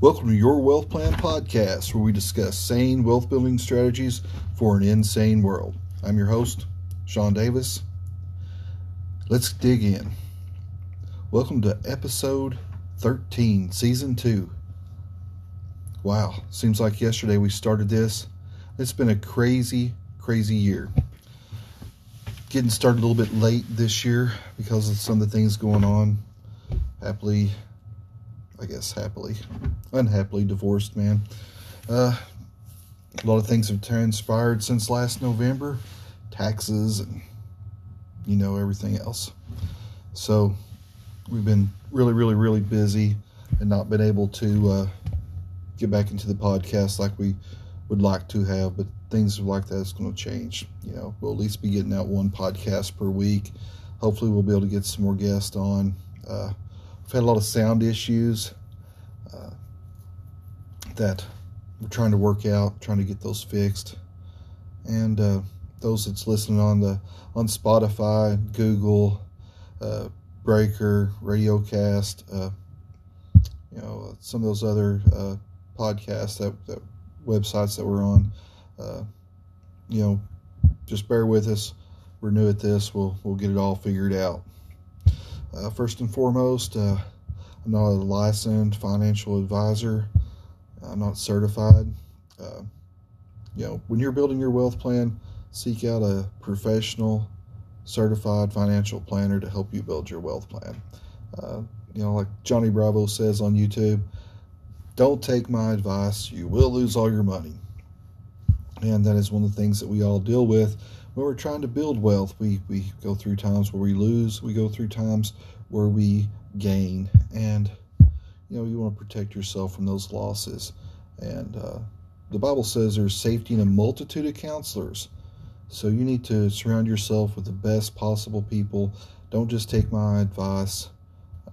Welcome to Your Wealth Plan Podcast, where we discuss sane wealth building strategies for an insane world. I'm your host, Sean Davis. Let's dig in. Welcome to episode 13, season 2. Wow, seems like yesterday we started this. It's been a crazy, crazy year. Getting started a little bit late this year because of some of the things going on. Happily, I guess happily, unhappily divorced man. Uh, a lot of things have transpired since last November, taxes and you know everything else. So we've been really, really, really busy and not been able to uh, get back into the podcast like we would like to have. But things like that is going to change. You know, we'll at least be getting out one podcast per week. Hopefully, we'll be able to get some more guests on. Uh, We've had a lot of sound issues uh, that we're trying to work out, trying to get those fixed. And uh, those that's listening on the on Spotify, Google, uh, Breaker, Radiocast, uh, you know, some of those other uh, podcasts that, that websites that we're on, uh, you know, just bear with us. We're new at this. We'll we'll get it all figured out. Uh, first and foremost, uh, I'm not a licensed financial advisor. I'm not certified. Uh, you know, when you're building your wealth plan, seek out a professional, certified financial planner to help you build your wealth plan. Uh, you know, like Johnny Bravo says on YouTube, don't take my advice. You will lose all your money. And that is one of the things that we all deal with when we're trying to build wealth, we, we go through times where we lose, we go through times where we gain. And, you know, you want to protect yourself from those losses. And uh, the Bible says there's safety in a multitude of counselors. So you need to surround yourself with the best possible people. Don't just take my advice.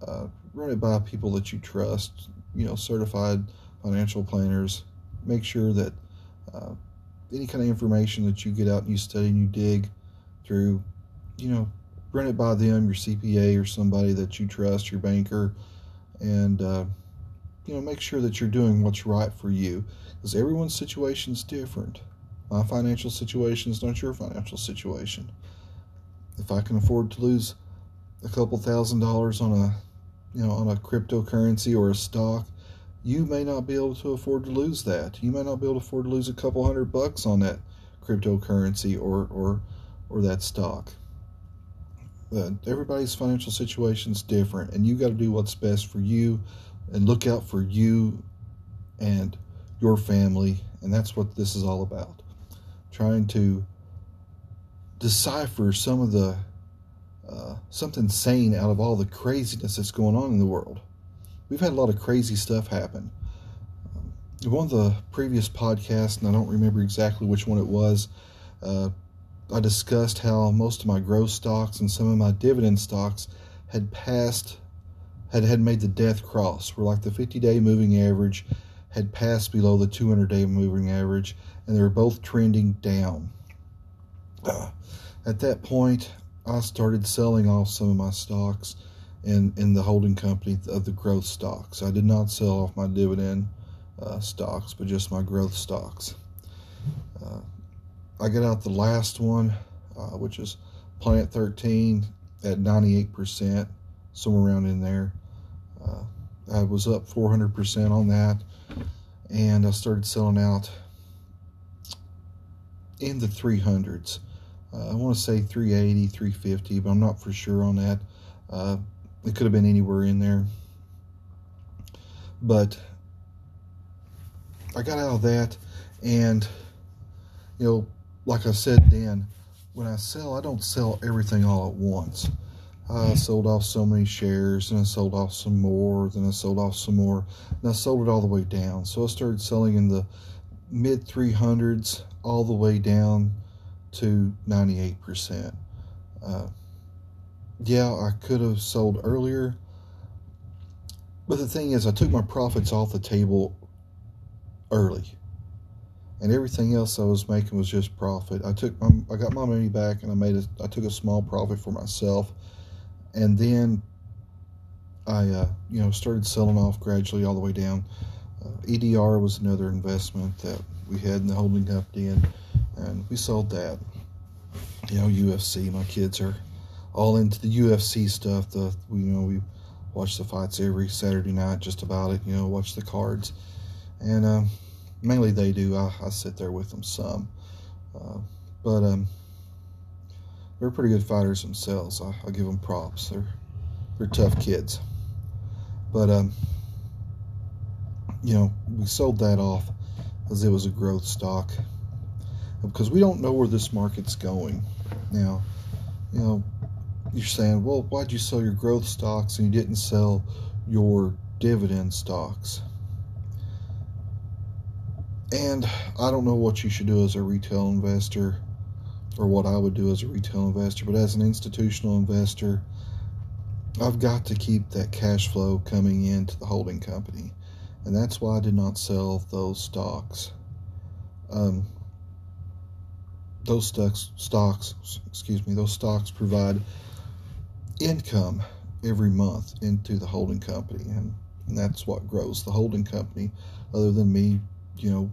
Uh, run it by people that you trust, you know, certified financial planners. Make sure that uh, any kind of information that you get out and you study and you dig through, you know, run it by them, your CPA or somebody that you trust, your banker, and uh, you know, make sure that you're doing what's right for you, because everyone's situation is different. My financial situation is not your financial situation. If I can afford to lose a couple thousand dollars on a, you know, on a cryptocurrency or a stock, you may not be able to afford to lose that. You may not be able to afford to lose a couple hundred bucks on that cryptocurrency or or or that stock. Everybody's financial situation is different, and you got to do what's best for you, and look out for you and your family, and that's what this is all about. Trying to decipher some of the uh, something sane out of all the craziness that's going on in the world we've had a lot of crazy stuff happen. Um, one of the previous podcasts, and I don't remember exactly which one it was, uh, I discussed how most of my growth stocks and some of my dividend stocks had passed, had had made the death cross, where like the 50-day moving average had passed below the 200-day moving average, and they were both trending down. Uh, at that point, I started selling off some of my stocks in, in the holding company of the growth stocks. I did not sell off my dividend uh, stocks, but just my growth stocks. Uh, I got out the last one, uh, which is Planet 13 at 98%, somewhere around in there. Uh, I was up 400% on that, and I started selling out in the 300s. Uh, I want to say 380, 350, but I'm not for sure on that. Uh, it could have been anywhere in there. But I got out of that, and, you know, like I said then, when I sell, I don't sell everything all at once. I sold off so many shares, and I sold off some more, then I sold off some more, and I sold it all the way down. So I started selling in the mid 300s all the way down to 98%. Uh, yeah, I could have sold earlier. But the thing is, I took my profits off the table early. And everything else I was making was just profit. I took my, I got my money back and I made a, I took a small profit for myself. And then I, uh, you know, started selling off gradually all the way down Uh, EDR was another investment that we had in the holding company, and, and we sold that. You know, UFC. My kids are all into the UFC stuff. The we you know we watch the fights every Saturday night, just about it. You know, watch the cards, and uh, mainly they do. I, I, sit there with them some, uh, but um, they're pretty good fighters themselves. I, I give them props. They're they're tough kids, but um, you know, we sold that off as it was a growth stock because we don't know where this market's going. Now, you know, you're saying, well, why'd you sell your growth stocks and you didn't sell your dividend stocks? And I don't know what you should do as a retail investor or what I would do as a retail investor, but as an institutional investor, I've got to keep that cash flow coming into the holding company. And that's why I did not sell those stocks. Um, those stocks, stocks, excuse me, those stocks provide income every month into the holding company, and, and that's what grows the holding company. Other than me, you know,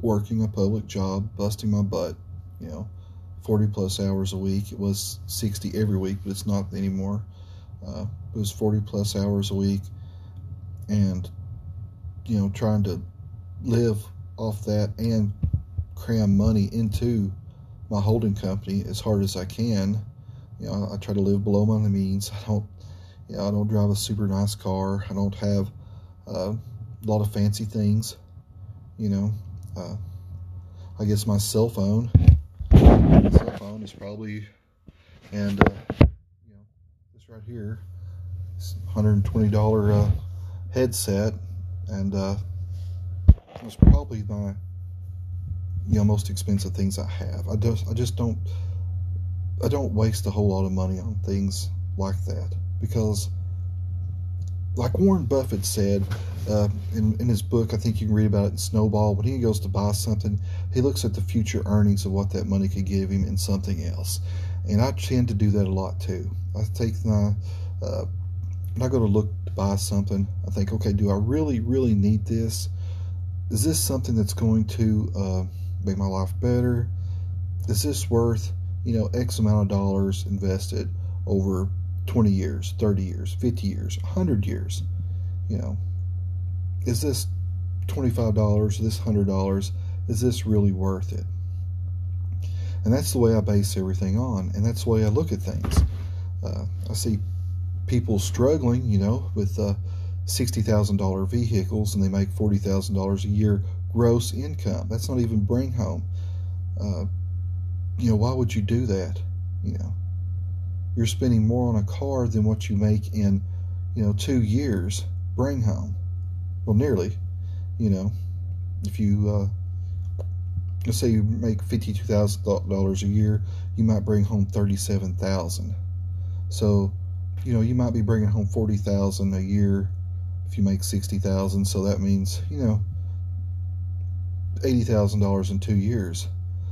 working a public job, busting my butt, you know, 40 plus hours a week. It was 60 every week, but it's not anymore. Uh, it was 40 plus hours a week, and you know, trying to live off that and cram money into my holding company as hard as I can. You know, I, try to live below my means. I don't, you know, I don't drive a super nice car. I don't have uh, a lot of fancy things. You know, uh, I guess my cell phone, my cell phone is probably, and uh, you know, this right here, this $120 uh, headset, and uh, it's probably my you know most expensive things I have. I just I just don't I don't waste a whole lot of money on things like that because like Warren Buffett said uh, in, in his book, I think you can read about it in Snowball. When he goes to buy something, he looks at the future earnings of what that money could give him in something else. And I tend to do that a lot too. I take my, uh, when I go to look to buy something, I think, okay, do I really, really need this? Is this something that's going to uh, make my life better? Is this worth, you know, X amount of dollars invested over 20 years, 30 years, 50 years, 100 years? You know, is this $25, this $100, is this really worth it? And that's the way I base everything on, and that's the way I look at things. Uh, I see people struggling, you know, with uh, $60,000 vehicles and they make $40,000 a year gross income. That's not even bring home. Uh, you know, why would you do that? You know, you're spending more on a car than what you make in, you know, two years bring home. Well, nearly. You know, if you uh, let's say you make fifty-two thousand dollars a year, you might bring home thirty-seven thousand. So, you know, you might be bringing home forty thousand a year if you make sixty thousand. So that means, you know, $80,000 in two years.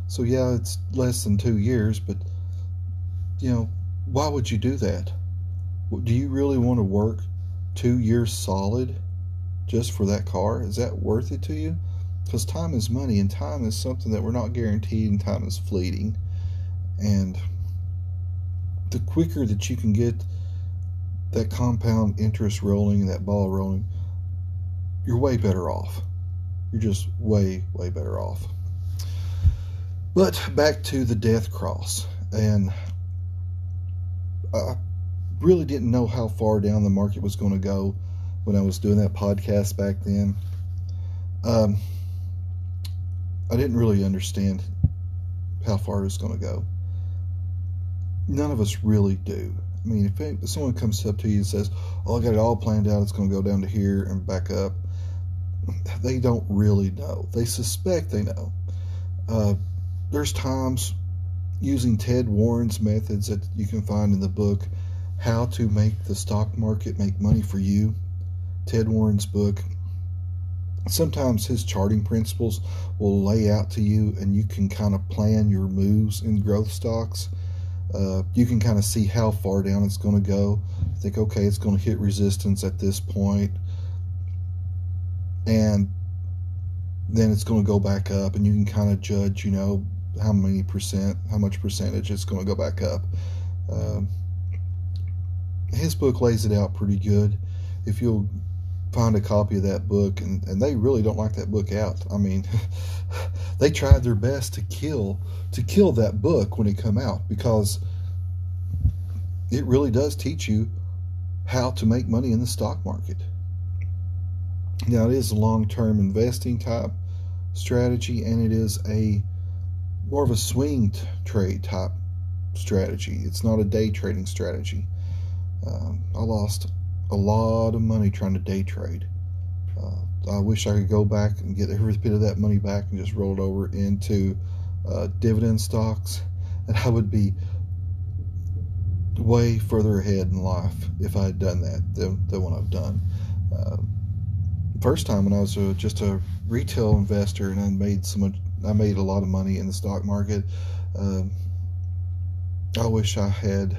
So, yeah, it's less than two years, but, you know, why would you do that? Do you really want to work two years solid just for that car? Is that worth it to you? Because time is money, and time is something that we're not guaranteed, and time is fleeting. And the quicker that you can get that compound interest rolling that ball rolling, you're way better off you're just way, way better off. But back to the death cross. And I really didn't know how far down the market was going to go when I was doing that podcast back then. Um, I didn't really understand how far it was going to go. None of us really do. I mean, if, someone comes up to you and says, "Oh, I got it all planned out. It's going to go down to here and back up," they don't really know. They suspect they know. Uh, there's times using Ted Warren's methods that you can find in the book, How to Make the Stock Market Make Money for You. Ted Warren's book. Sometimes his charting principles will lay out to you, and you can kind of plan your moves in growth stocks. Uh, you can kind of see how far down it's going to go. Think, okay, it's going to hit resistance at this point and then it's going to go back up, and you can kind of judge, you know, how many percent, how much percentage it's going to go back up. Um, his book lays it out pretty good. If you'll find a copy of that book, and, and they really don't like that book out. I mean, they tried their best to kill to kill that book when it come out because it really does teach you how to make money in the stock market. Now it is a long-term investing type strategy, and it is a more of a swing trade type strategy. It's not a day trading strategy. Um, I lost a lot of money trying to day trade. Uh, I wish I could go back and get every bit of that money back and just roll it over into uh, dividend stocks, and I would be way further ahead in life if I had done that than, than what I've done. Uh, first time when I was a, just a retail investor and I made so much, I made a lot of money in the stock market. Um, I wish I had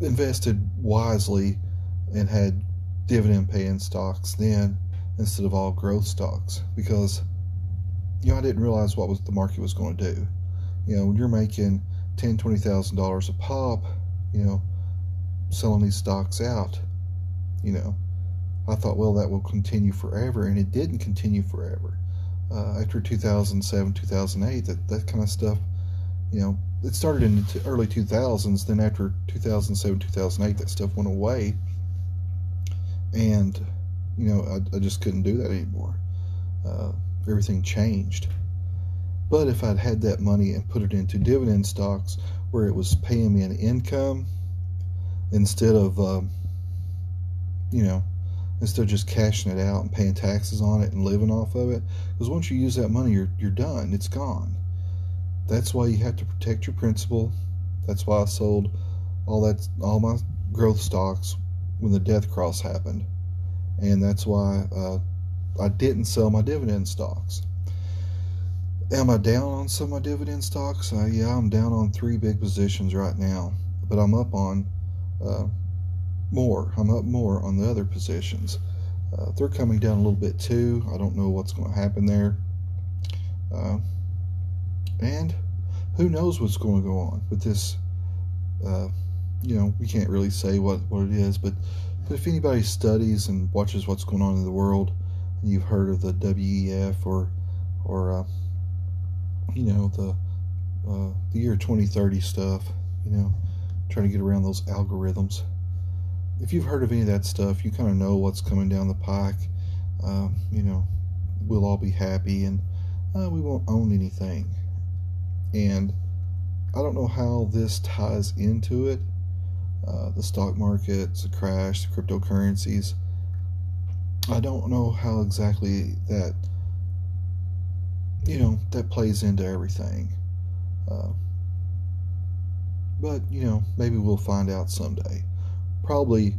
invested wisely and had dividend paying stocks then instead of all growth stocks because you know I didn't realize what was the market was going to do. You know, when you're making ten, twenty thousand dollars a pop, you know, selling these stocks out, you know, I thought, well, that will continue forever, and it didn't continue forever. Uh, after 2007, 2008, that that kind of stuff, you know, it started in the early 2000s. Then after 2007, 2008, that stuff went away, and you know, I, I just couldn't do that anymore. Uh, everything changed. But if I'd had that money and put it into dividend stocks where it was paying me an income instead of, um, you know, instead of just cashing it out and paying taxes on it and living off of it, because once you use that money, you're you're done. It's gone. That's why you have to protect your principal. That's why I sold all that all my growth stocks when the death cross happened, and that's why uh, I didn't sell my dividend stocks. Am I down on some of my dividend stocks? Uh, yeah, I'm down on three big positions right now, but I'm up on uh, more. I'm up more on the other positions. Uh, they're coming down a little bit too. I don't know what's going to happen there. Uh, and who knows what's going to go on with this? Uh, you know, we can't really say what, what it is, but, but if anybody studies and watches what's going on in the world, and you've heard of the WEF or or uh, you know the uh, the year 2030 stuff you know trying to get around those algorithms if you've heard of any of that stuff you kind of know what's coming down the pike um, you know we'll all be happy and uh, we won't own anything and i don't know how this ties into it uh, the stock markets the crash the cryptocurrencies i don't know how exactly that you know, that plays into everything. Uh, but, you know, maybe we'll find out someday. Probably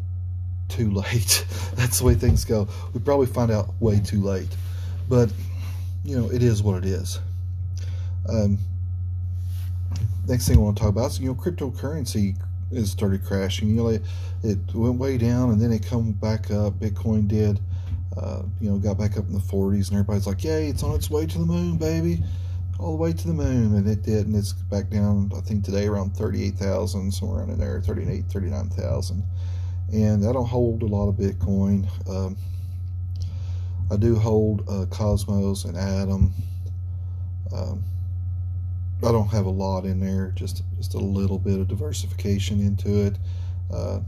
too late. That's the way things go. We probably find out way too late. But, you know, it is what it is. Um, next thing I want to talk about is, you know, cryptocurrency has started crashing. You know, it, it went way down and then it come back up. Bitcoin did uh, you know, got back up in the 40s, and everybody's like, "Yay, it's on its way to the moon, baby!" All the way to the moon, and it did, and it's back down. I think today around 38,000, somewhere around in there, 38, 39,000. And I don't hold a lot of Bitcoin. Um, I do hold uh, Cosmos and Atom. Um, I don't have a lot in there, just just a little bit of diversification into it. Uh,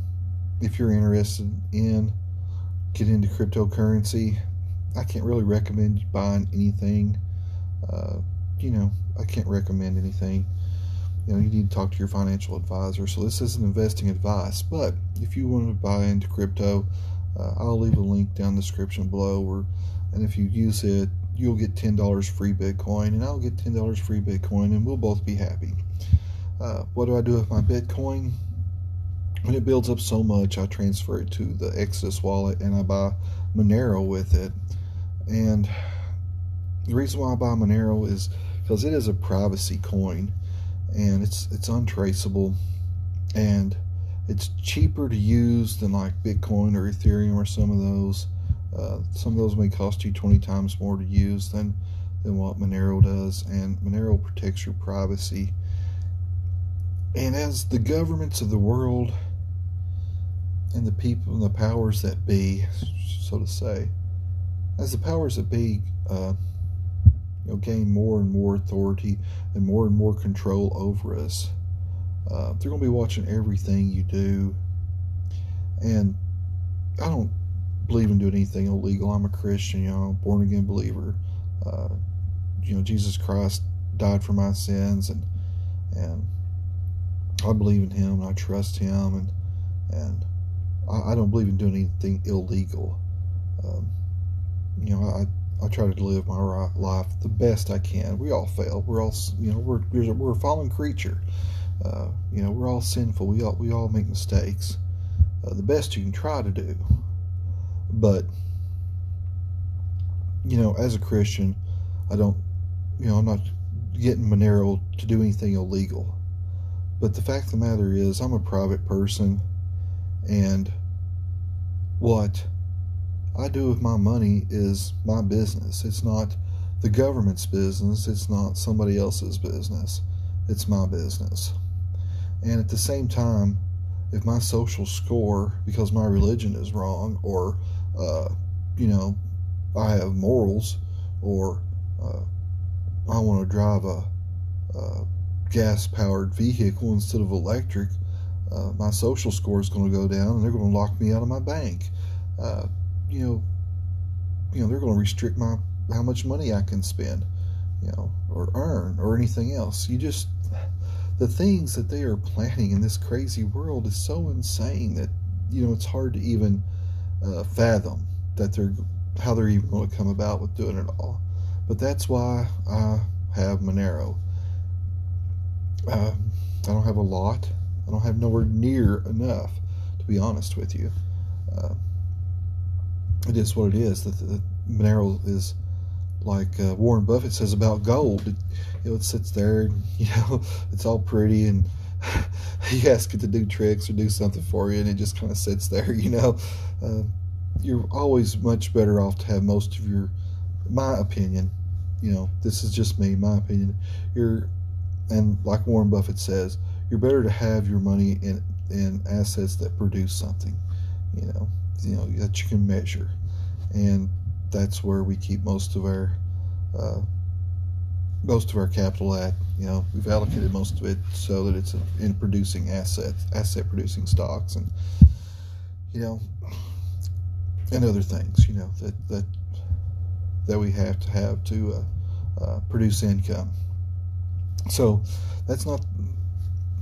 if you're interested in get into cryptocurrency, I can't really recommend buying anything. Uh, you know, I can't recommend anything. You know, you need to talk to your financial advisor. So this isn't investing advice, but if you want to buy into crypto, uh, I'll leave a link down the description below. Or, and if you use it, you'll get ten dollars free Bitcoin, and I'll get ten dollars free Bitcoin, and we'll both be happy. Uh, what do I do with my Bitcoin? when it builds up so much, I transfer it to the Exodus wallet and I buy Monero with it. And the reason why I buy Monero is because it is a privacy coin and it's it's untraceable and it's cheaper to use than like Bitcoin or Ethereum or some of those. Uh, some of those may cost you 20 times more to use than than what Monero does, and Monero protects your privacy. And as the governments of the world and the people and the powers that be, so to say, as the powers that be, uh, you know, gain more and more authority and more and more control over us, uh, they're going to be watching everything you do. And I don't believe in doing anything illegal. I'm a Christian, you know, born again believer. Uh, you know, Jesus Christ died for my sins, and and I believe in Him, and I trust Him, and and I, I don't believe in doing anything illegal. Um, you know, I I try to live my life the best I can. We all fail. We're all you know we're we're a fallen creature. Uh, you know, we're all sinful. We all we all make mistakes. Uh, the best you can try to do, but you know, as a Christian, I don't you know, I'm not getting Monero to do anything illegal. But the fact of the matter is, I'm a private person, and what I do with my money is my business. It's not the government's business, it's not somebody else's business. It's my business. And at the same time, if my social score, because my religion is wrong, or, uh, you know, I have morals, or uh, I want to drive a, a gas powered vehicle instead of electric, uh, my social score is going to go down and they're going to lock me out of my bank. Uh, you know, you know, they're going to restrict my how much money I can spend, you know, or earn or anything else. You just the things that they are planning in this crazy world is so insane that you know it's hard to even uh, fathom that they're how they're even going to come about with doing it all. But that's why I have Monero. Uh, I don't have a lot. I don't have nowhere near enough, to be honest with you. Uh, it is what it is. The, the Monero is like uh, Warren Buffett says about gold. It, you know, it sits there, you know, it's all pretty, and you ask it to do tricks or do something for you, and it just kind of sits there, you know. Uh, you're always much better off to have most of your my opinion, you know, this is just me, my opinion. You're, and like Warren Buffett says, you're better to have your money in in assets that produce something, you know that you can measure, and that's where we keep most of our uh, most of our capital at. You know, we've allocated most of it so that it's in producing assets, asset producing stocks, and you know, and other things. You know that that that we have to have to uh, uh, produce income. So that's not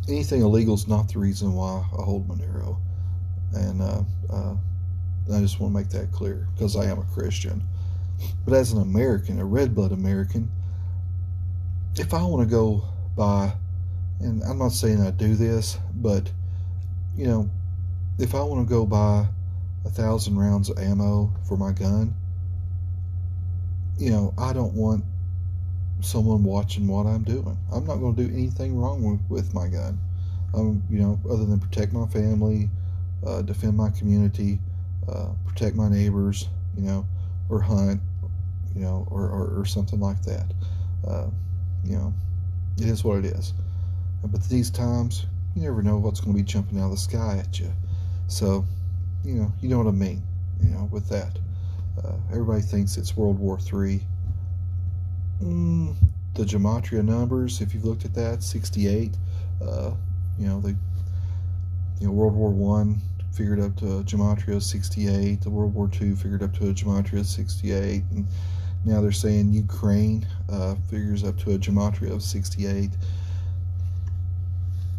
anything illegal is not the reason why I hold Monero, and uh, uh, I just want to make that clear because I am a Christian. But as an American, a red blood American, if I want to go buy, and I'm not saying I do this, but you know, if I want to go buy a thousand rounds of ammo for my gun, you know, I don't want someone watching what I'm doing. I'm not going to do anything wrong with, my gun. You know, other than protect my family, uh, defend my community, uh, protect my neighbors, you know, or hunt, you know, or, or, or something like that. Uh, you know, it is what it is. But these times, you never know what's going to be jumping out of the sky at you. So, you know, you know what I mean, you know, with that. Uh, everybody thinks it's World War III. Mm, the gematria numbers, if you've looked at that, 68. Uh, you know, the you know, World War One figured up to a gematria of 68. The World War II figured up to a gematria of 68, and now they're saying Ukraine uh, figures up to a gematria of 68.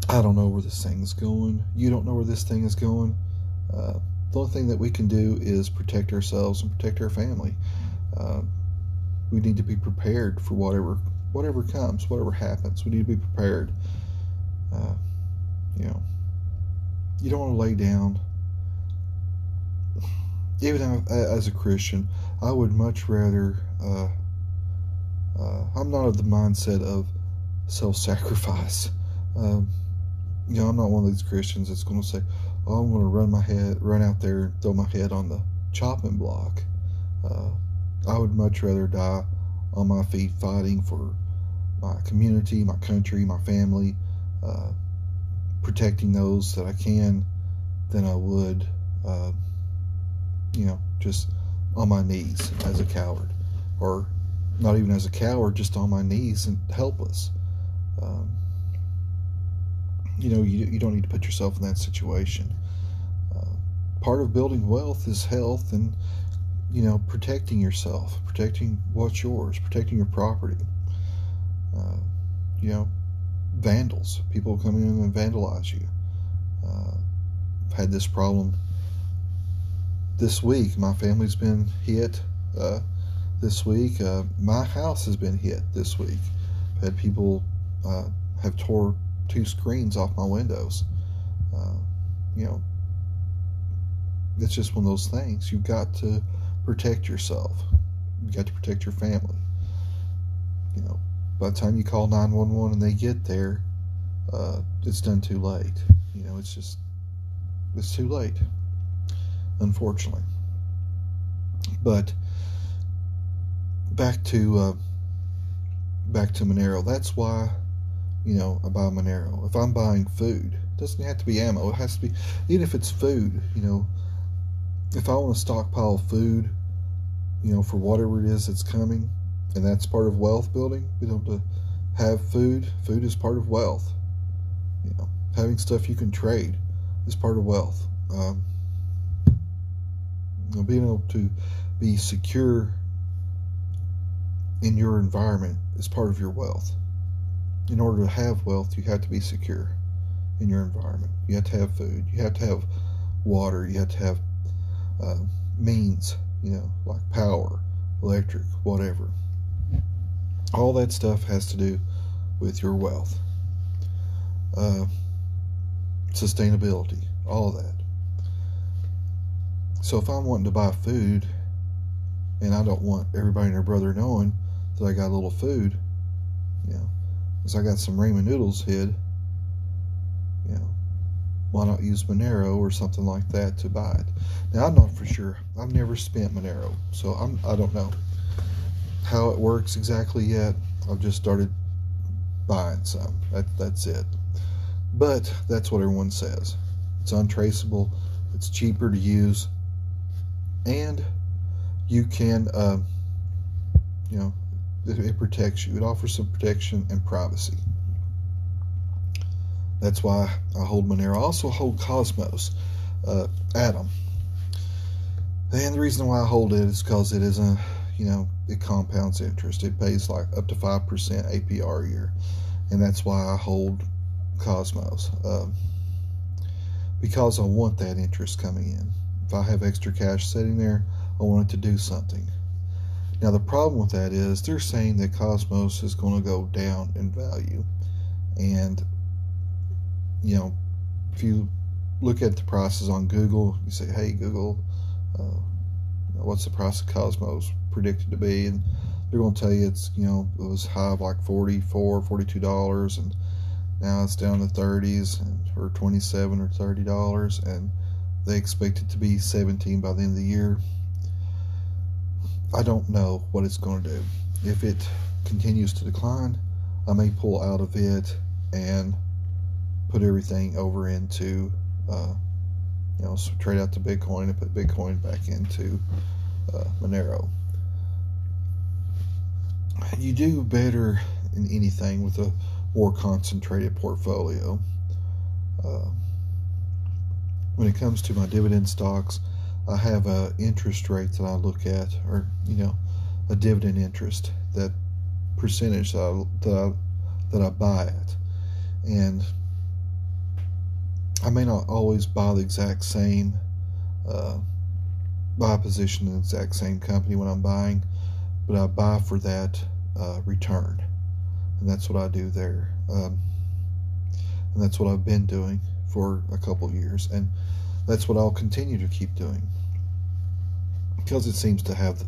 I don't know where this thing is going. You don't know where this thing is going. Uh, the only thing that we can do is protect ourselves and protect our family. Uh, we need to be prepared for whatever whatever comes, whatever happens. We need to be prepared. Uh, you know, you don't want to lay down. Even as a Christian, I would much rather. Uh, uh, I'm not of the mindset of self-sacrifice. Um, you know, I'm not one of these Christians that's going to say, oh, I'm going to run my head, run out there, throw my head on the chopping block. Uh, I would much rather die on my feet fighting for my community, my country, my family, uh, protecting those that I can than I would, uh, you know, just on my knees as a coward. Or not even as a coward, just on my knees and helpless. Um, you know, you, you don't need to put yourself in that situation. Uh, part of building wealth is health and, you know, protecting yourself, protecting what's yours, protecting your property. Uh, you know, vandals, people come in and vandalize you. Uh, I've had this problem this week. My family's been hit uh, this week. Uh, my house has been hit this week. I've had people uh, have tore two screens off my windows. Uh, you know, it's just one of those things. You've got to protect yourself. You've got to protect your family. You know, by the time you call 911 and they get there, uh, it's done too late. You know, it's just, it's too late, unfortunately. But back to, uh, back to Monero. That's why you know, I buy Monero. If I'm buying food, it doesn't have to be ammo. It has to be, even if it's food, you know, if I want to stockpile food, you know, for whatever it is that's coming, and that's part of wealth building, you know, to have food, food is part of wealth. You know, having stuff you can trade is part of wealth. Um, you know, being able to be secure in your environment is part of your wealth in order to have wealth, you have to be secure in your environment. You have to have food. You have to have water. You have to have uh, means, you know, like power, electric, whatever. All that stuff has to do with your wealth. Uh, sustainability, all of that. So if I'm wanting to buy food and I don't want everybody and their brother knowing that I got a little food, you know, because I got some ramen noodles hid. You know, why not use Monero or something like that to buy it? Now I'm not for sure. I've never spent Monero, so I'm I don't know how it works exactly yet. I've just started buying some. That that's it. But that's what everyone says. It's untraceable. It's cheaper to use, and you can, uh, you know, it protects you. It offers some protection and privacy. That's why I hold Monero. I also hold Cosmos, uh, Atom. And the reason why I hold it is because it is a, you know, it compounds interest. It pays like up to 5% APR a year. And that's why I hold Cosmos. Um, because I want that interest coming in. If I have extra cash sitting there, I want it to do something. Now, the problem with that is they're saying that Cosmos is going to go down in value. And, you know, if you look at the prices on Google, you say, hey, Google, uh, what's the price of Cosmos predicted to be? And they're going to tell you it's, you know, it was high of like 44 $42, and now it's down to 30s and, or 27 or $30, and they expect it to be 17 by the end of the year. I don't know what it's going to do. If it continues to decline, I may pull out of it and put everything over into, uh, you know, so trade out to Bitcoin and put Bitcoin back into uh, Monero. You do better in anything with a more concentrated portfolio. Uh, when it comes to my dividend stocks, I have a interest rate that I look at, or you know, a dividend interest that percentage that I, that I, that I buy at, and I may not always buy the exact same uh, buy position in the exact same company when I'm buying, but I buy for that uh, return, and that's what I do there, um, and that's what I've been doing for a couple years, and that's what I'll continue to keep doing because it seems to have,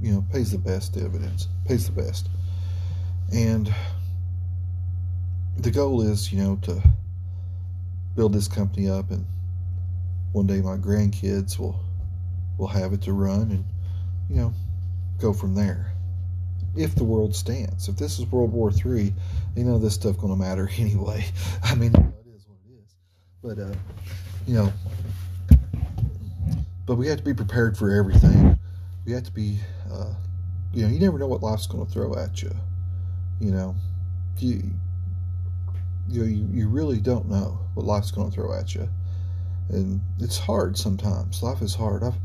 you know, pays the best dividends, pays the best. And the goal is, you know, to build this company up, and one day my grandkids will will have it to run, and you know, go from there. If the world stands, if this is World War Three, you know this stuff going to matter anyway. I mean, it is what it is. But uh, you know, but we have to be prepared for everything. We have to be, uh, you know, you never know what life's going to throw at you. You know, you you know, you, you really don't know what life's going to throw at you, and it's hard sometimes. Life is hard. I've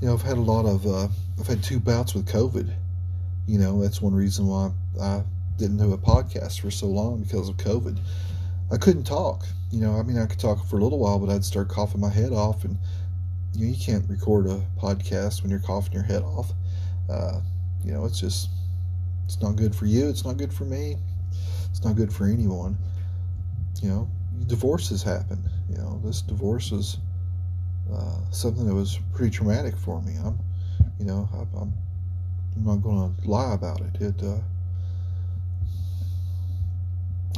you know I've had a lot of uh, I've had two bouts with COVID. You know that's one reason why I didn't do a podcast for so long because of COVID. I couldn't talk. You know, I mean, I could talk for a little while, but I'd start coughing my head off, and you know, you can't record a podcast when you're coughing your head off. Uh, you know, it's just it's not good for you. It's not good for me. It's not good for anyone. You know, divorces happen. You know, this divorce was uh, something that was pretty traumatic for me. I'm, you know, I, I'm, I'm not going to lie about it. It uh,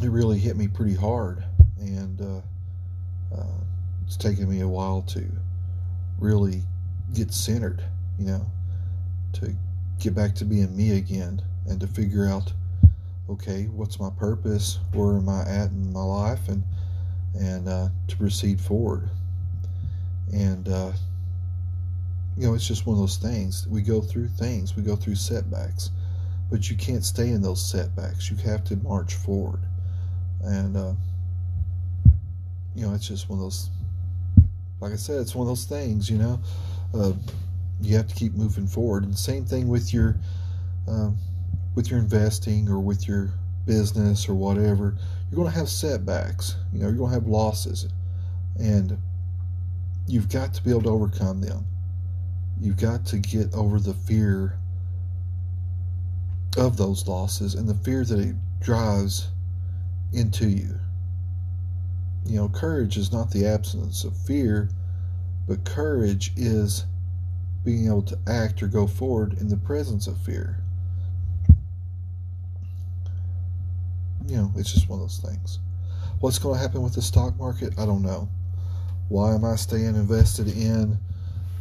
it really hit me pretty hard, and uh, uh, it's taken me a while to really get centered. You know, to get back to being me again, and to figure out, okay, what's my purpose? Where am I at in my life? And and uh, to proceed forward. And uh, you know, it's just one of those things. We go through things. We go through setbacks, but you can't stay in those setbacks. You have to march forward. And uh, you know, it's just one of those. Like I said, it's one of those things. You know, uh, you have to keep moving forward. And same thing with your um, with your investing or with your business or whatever. You're going to have setbacks. You know, you're going to have losses, and you've got to be able to overcome them. You've got to get over the fear of those losses and the fear that it drives into you. You know, courage is not the absence of fear, but courage is being able to act or go forward in the presence of fear. You know, it's just one of those things. What's going to happen with the stock market? I don't know. Why am I staying invested in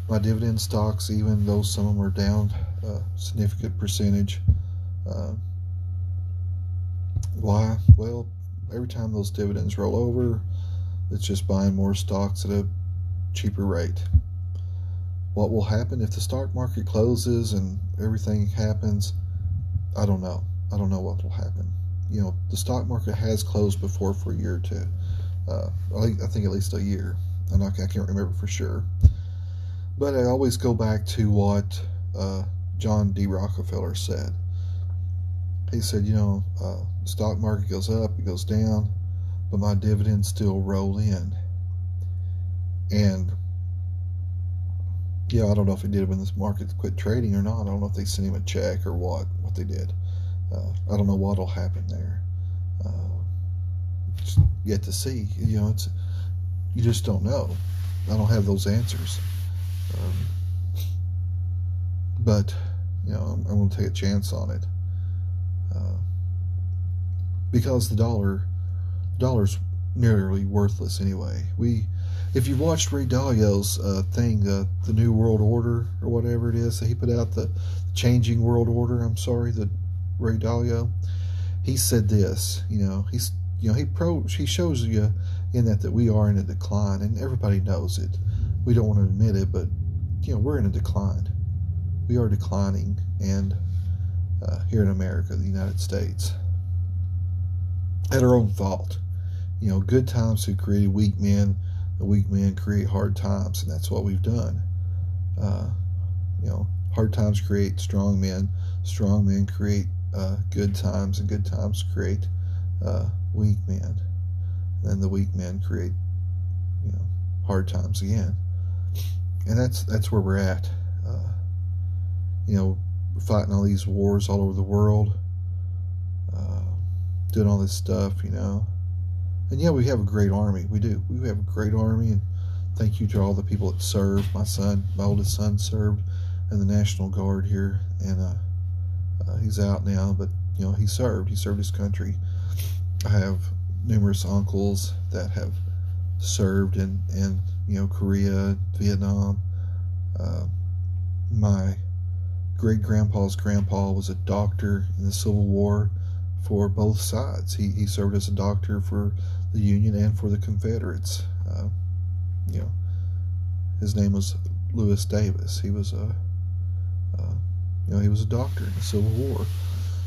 my dividend stocks, even though some of them are down a significant percentage? Uh, why? Well, every time those dividends roll over, it's just buying more stocks at a cheaper rate. What will happen if the stock market closes and everything happens? I don't know. I don't know what will happen. You know, the stock market has closed before for a year or two. Uh, I think at least a year. I'm not, I can't remember for sure. But I always go back to what uh, John D. Rockefeller said. He said, you know, uh, stock market goes up, it goes down, but my dividends still roll in. And yeah, I don't know if he did when this market quit trading or not. I don't know if they sent him a check or what, what they did. Uh, I don't know what'll happen there. Uh, yet to see. You know, it's you just don't know. I don't have those answers. Um, but you know, I'm, I'm going to take a chance on it uh, because the dollar, the dollar's nearly worthless anyway. We if you watched Ray Dalio's uh, thing, uh, the New World Order or whatever it is that he put out, the Changing World Order. I'm sorry, the Ray Dalio. He said this. You know, he's you know he pro he shows you in that that we are in a decline, and everybody knows it. We don't want to admit it, but you know we're in a decline. We are declining, and uh, here in America, the United States, at our own fault. You know, good times who created weak men the weak men create hard times, and that's what we've done. Uh, you know, hard times create strong men. Strong men create uh, good times, and good times create uh, weak men. And then the weak men create, you know, hard times again. And that's that's where we're at. Uh, you know, fighting all these wars all over the world, uh, doing all this stuff. You know, and yeah, we have a great army. We do. We have a great army, and thank you to all the people that serve. My son, my oldest son, served in the National Guard here, and uh, uh, he's out now. But you know, he served. He served his country. I have numerous uncles that have served and in you know Korea, Vietnam. Uh, my great grandpa's grandpa was a doctor in the Civil War for both sides. He, he served as a doctor for the Union and for the Confederates. Uh, you know, his name was Lewis Davis. He was a, uh, you know, he was a doctor in the Civil War.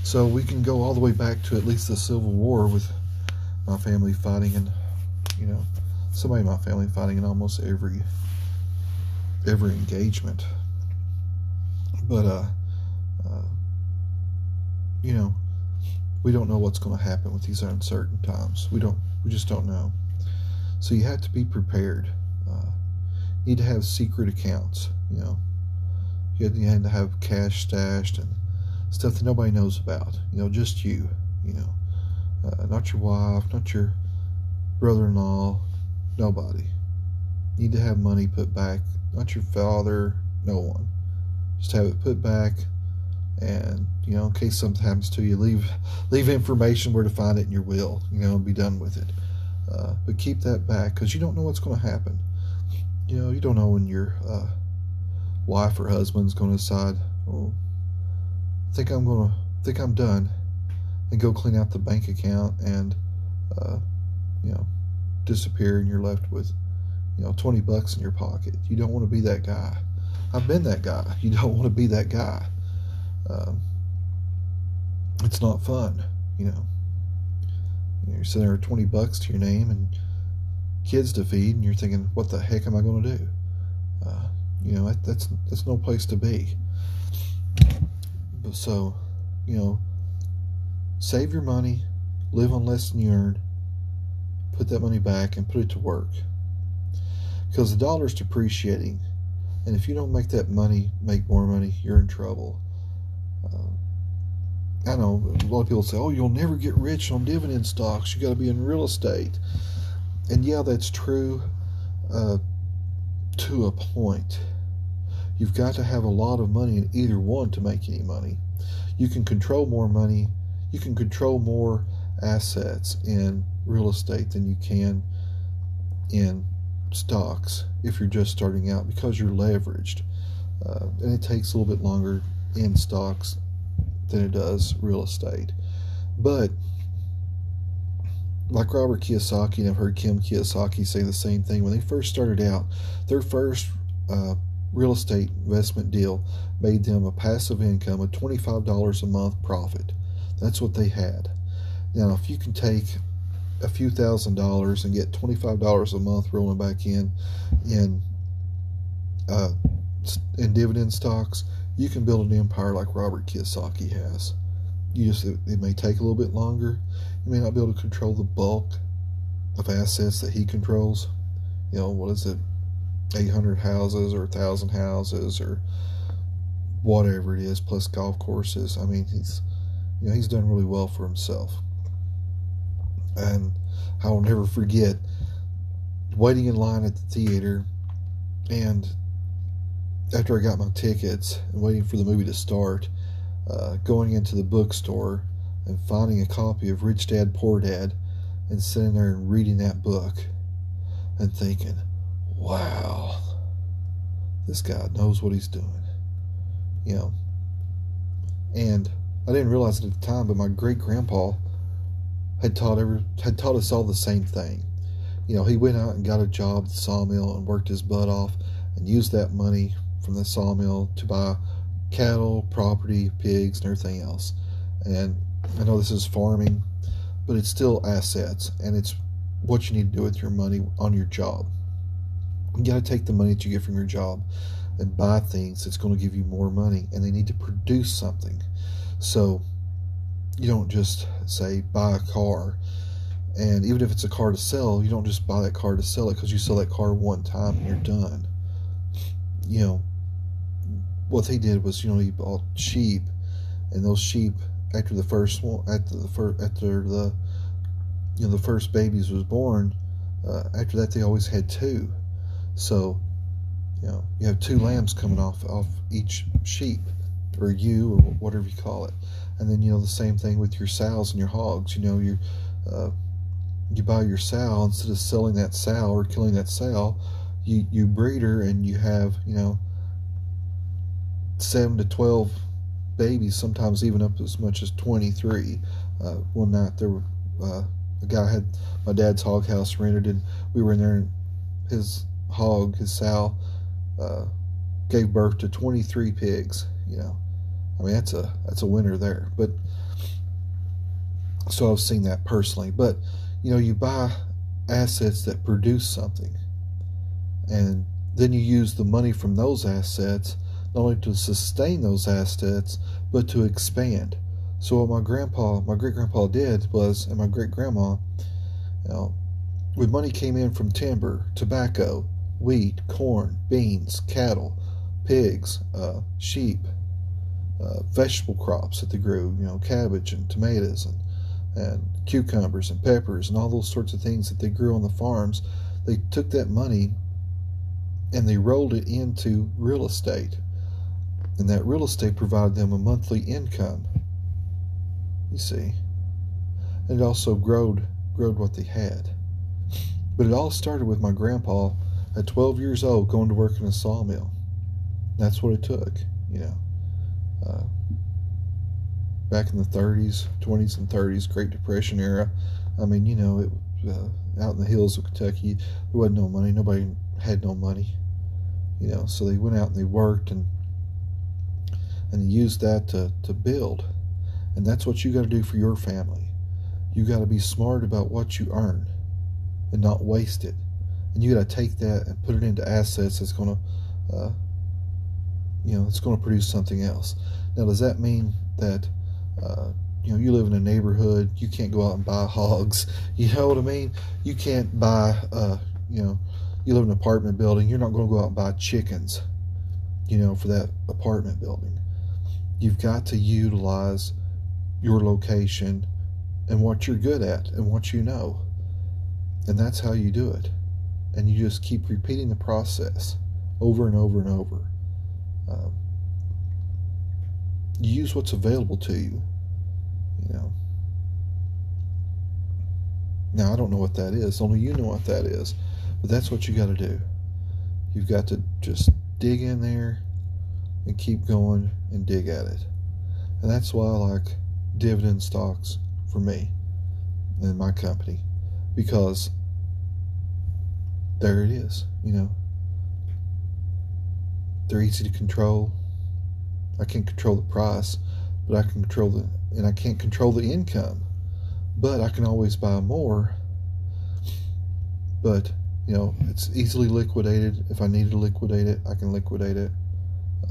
So we can go all the way back to at least the Civil War with my family fighting and you know, somebody in my family fighting in almost every every engagement. But uh, uh you know, we don't know what's going to happen with these uncertain times. We don't. We just don't know. So you have to be prepared. Uh, you need to have secret accounts. You know, you have to have cash stashed and stuff that nobody knows about. You know, just you. You know, uh, not your wife, not your brother-in-law, nobody. Need to have money put back. Not your father, no one. Just have it put back and you know in case something happens to you leave leave information where to find it in your will you know and be done with it uh, but keep that back because you don't know what's going to happen you know you don't know when your uh, wife or husband's going to decide oh I think I'm going to think I'm done and go clean out the bank account and uh, you know disappear and you're left with you know 20 bucks in your pocket you don't want to be that guy I've been that guy you don't want to be that guy um, it's not fun, you know. You're sitting there with 20 bucks to your name and kids to feed, and you're thinking, what the heck am I going to do? Uh, you know, that, that's, that's no place to be. But so, you know, save your money, live on less than you earn, put that money back and put it to work. Because the dollar's depreciating, and if you don't make that money make more money, you're in trouble. Uh, I know a lot of people say, "Oh, you'll never get rich on dividend stocks. You got to be in real estate." And yeah, that's true uh, to a point. You've got to have a lot of money in either one to make any money. You can control more money. You can control more assets in real estate than you can in stocks if you're just starting out because you're leveraged. Uh, and it takes a little bit longer in stocks than it does real estate. But like Robert Kiyosaki, and I've heard Kim Kiyosaki say the same thing. When they first started out, their first uh, real estate investment deal made them a passive income of $25 a month profit. That's what they had. Now, if you can take a few thousand dollars and get $25 a month rolling back in in uh, in dividend stocks, you can build an empire like Robert Kiyosaki has. You just it, it may take a little bit longer. You may not be able to control the bulk of assets that he controls. You know, what is it? 800 houses or 1,000 houses or whatever it is, plus golf courses. I mean, he's, you know, he's done really well for himself. And I will never forget waiting in line at the theater and after I got my tickets and waiting for the movie to start, uh, going into the bookstore and finding a copy of Rich Dad Poor Dad and sitting there and reading that book and thinking, wow, this guy knows what he's doing. You know, and I didn't realize it at the time, but my great grandpa had taught every had taught us all the same thing. You know, he went out and got a job at the sawmill and worked his butt off and used that money from the sawmill to buy cattle, property, pigs, and everything else. And I know this is farming, but it's still assets, and it's what you need to do with your money on your job. You got to take the money that you get from your job and buy things that's going to give you more money, and they need to produce something. So you don't just say buy a car, and even if it's a car to sell, you don't just buy that car to sell it because you sell that car one time and you're done. You know, what they did was, you know, he bought sheep, and those sheep after the first one, after the first, after the, you know, the first babies was born, uh, after that they always had two, so, you know, you have two lambs coming off off each sheep, or ewe, or whatever you call it, and then you know the same thing with your sows and your hogs. You know, you, uh, you buy your sow instead of selling that sow or killing that sow, you you breed her and you have you know seven to twelve babies, sometimes even up as much as twenty three. Uh, one night there were uh, a guy had my dad's hog house rented, and we were in there, and his hog, his sow, uh, gave birth to twenty three pigs. You know, I mean that's a that's a winner there. But so I've seen that personally. But you know, you buy assets that produce something, and then you use the money from those assets not only to sustain those assets but to expand. So what my grandpa, my great grandpa did was, and my great grandma, you know, when money came in from timber, tobacco, wheat, corn, beans, cattle, pigs, uh, sheep, uh, vegetable crops that they grew, you know, cabbage and tomatoes and, and cucumbers and peppers and all those sorts of things that they grew on the farms, they took that money and they rolled it into real estate. And that real estate provided them a monthly income. You see. And it also growed growed what they had. But it all started with my grandpa at 12 years old going to work in a sawmill. That's what it took, you know. Uh, back in the 30s, 20s, and 30s, Great Depression era. I mean, you know, it uh, out in the hills of Kentucky, there wasn't no money. Nobody had no money, you know. So they went out and they worked and and they used that to to build. And that's what you got to do for your family. You got to be smart about what you earn and not waste it. And you got to take that and put it into assets that's going to, uh, you know, it's going to produce something else. Now, does that mean that uh, you know, you live in a neighborhood, you can't go out and buy hogs. You know what I mean? You can't buy, uh, you know, you live in an apartment building, you're not going to go out and buy chickens, you know, for that apartment building. You've got to utilize your location and what you're good at and what you know. And that's how you do it. And you just keep repeating the process over and over and over. Um, use what's available to you. You know. Now I don't know what that is. Only you know what that is. But that's what you got to do. You've got to just dig in there and keep going and dig at it. And that's why I like dividend stocks for me and my company because there it is, you know. They're easy to control. I can't control the price, but I can control the and I can't control the income. But I can always buy more. But, you know, it's easily liquidated. If I need to liquidate it, I can liquidate it.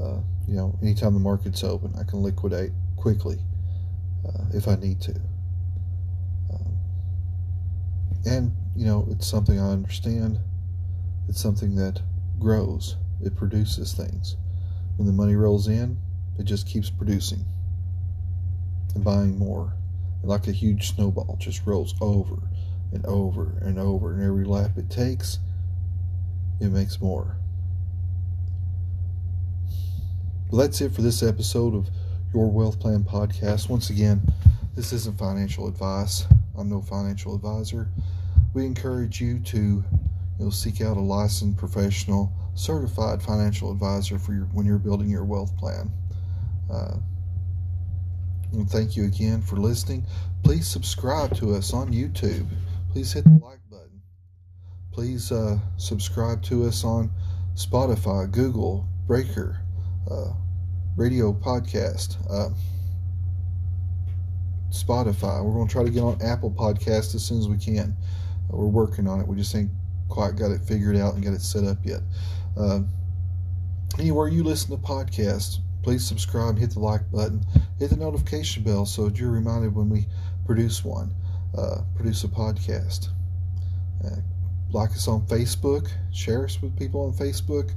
Uh, you know, anytime the market's open, I can liquidate quickly uh, if I need to. Um, and, you know, it's something I understand. It's something that grows, it produces things. When the money rolls in, it just keeps producing and buying more. And like a huge snowball, just rolls over and over and over. And every lap it takes, it makes more. Well, that's it for this episode of Your Wealth Plan Podcast. Once again, this isn't financial advice. I'm no financial advisor. We encourage you to you know, seek out a licensed professional certified financial advisor for your when you're building your wealth plan. Uh, and thank you again for listening. Please subscribe to us on YouTube. Please hit the like button. Please uh, subscribe to us on Spotify, Google, Breaker, uh, Radio Podcast, uh, Spotify. We're going to try to get on Apple Podcast as soon as we can. Uh, we're working on it. We just ain't quite got it figured out and got it set up yet. Uh, anywhere you listen to podcasts, please subscribe, hit the like button, hit the notification bell so you're reminded when we produce one, uh, produce a podcast. Uh, like us on Facebook, share us with people on Facebook,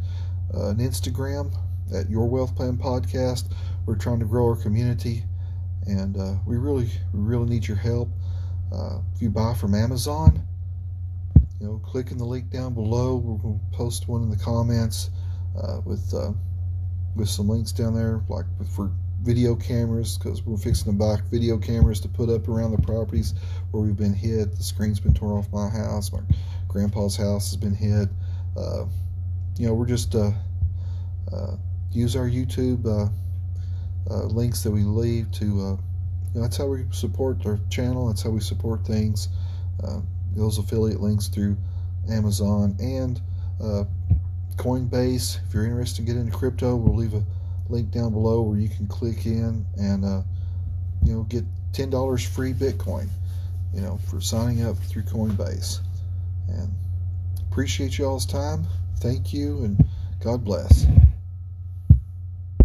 uh, and Instagram at Your Wealth Plan Podcast. We're trying to grow our community, and uh, we really, we really need your help. Uh, if you buy from Amazon, you know, click in the link down below. To post one in the comments uh, with uh, with some links down there, like for video cameras, because we're fixing to buy video cameras to put up around the properties where we've been hit. The screen's been torn off my house. My grandpa's house has been hit. Uh, you know, we're just uh, uh, use our YouTube uh, links that we leave to. You know, that's how we support our channel. That's how we support things. Those affiliate links through Amazon and uh, Coinbase. If you're interested in getting into crypto, we'll leave a link down below where you can click in and uh, you know get ten dollars free Bitcoin. You know for signing up through Coinbase. And appreciate y'all's time. Thank you and God bless.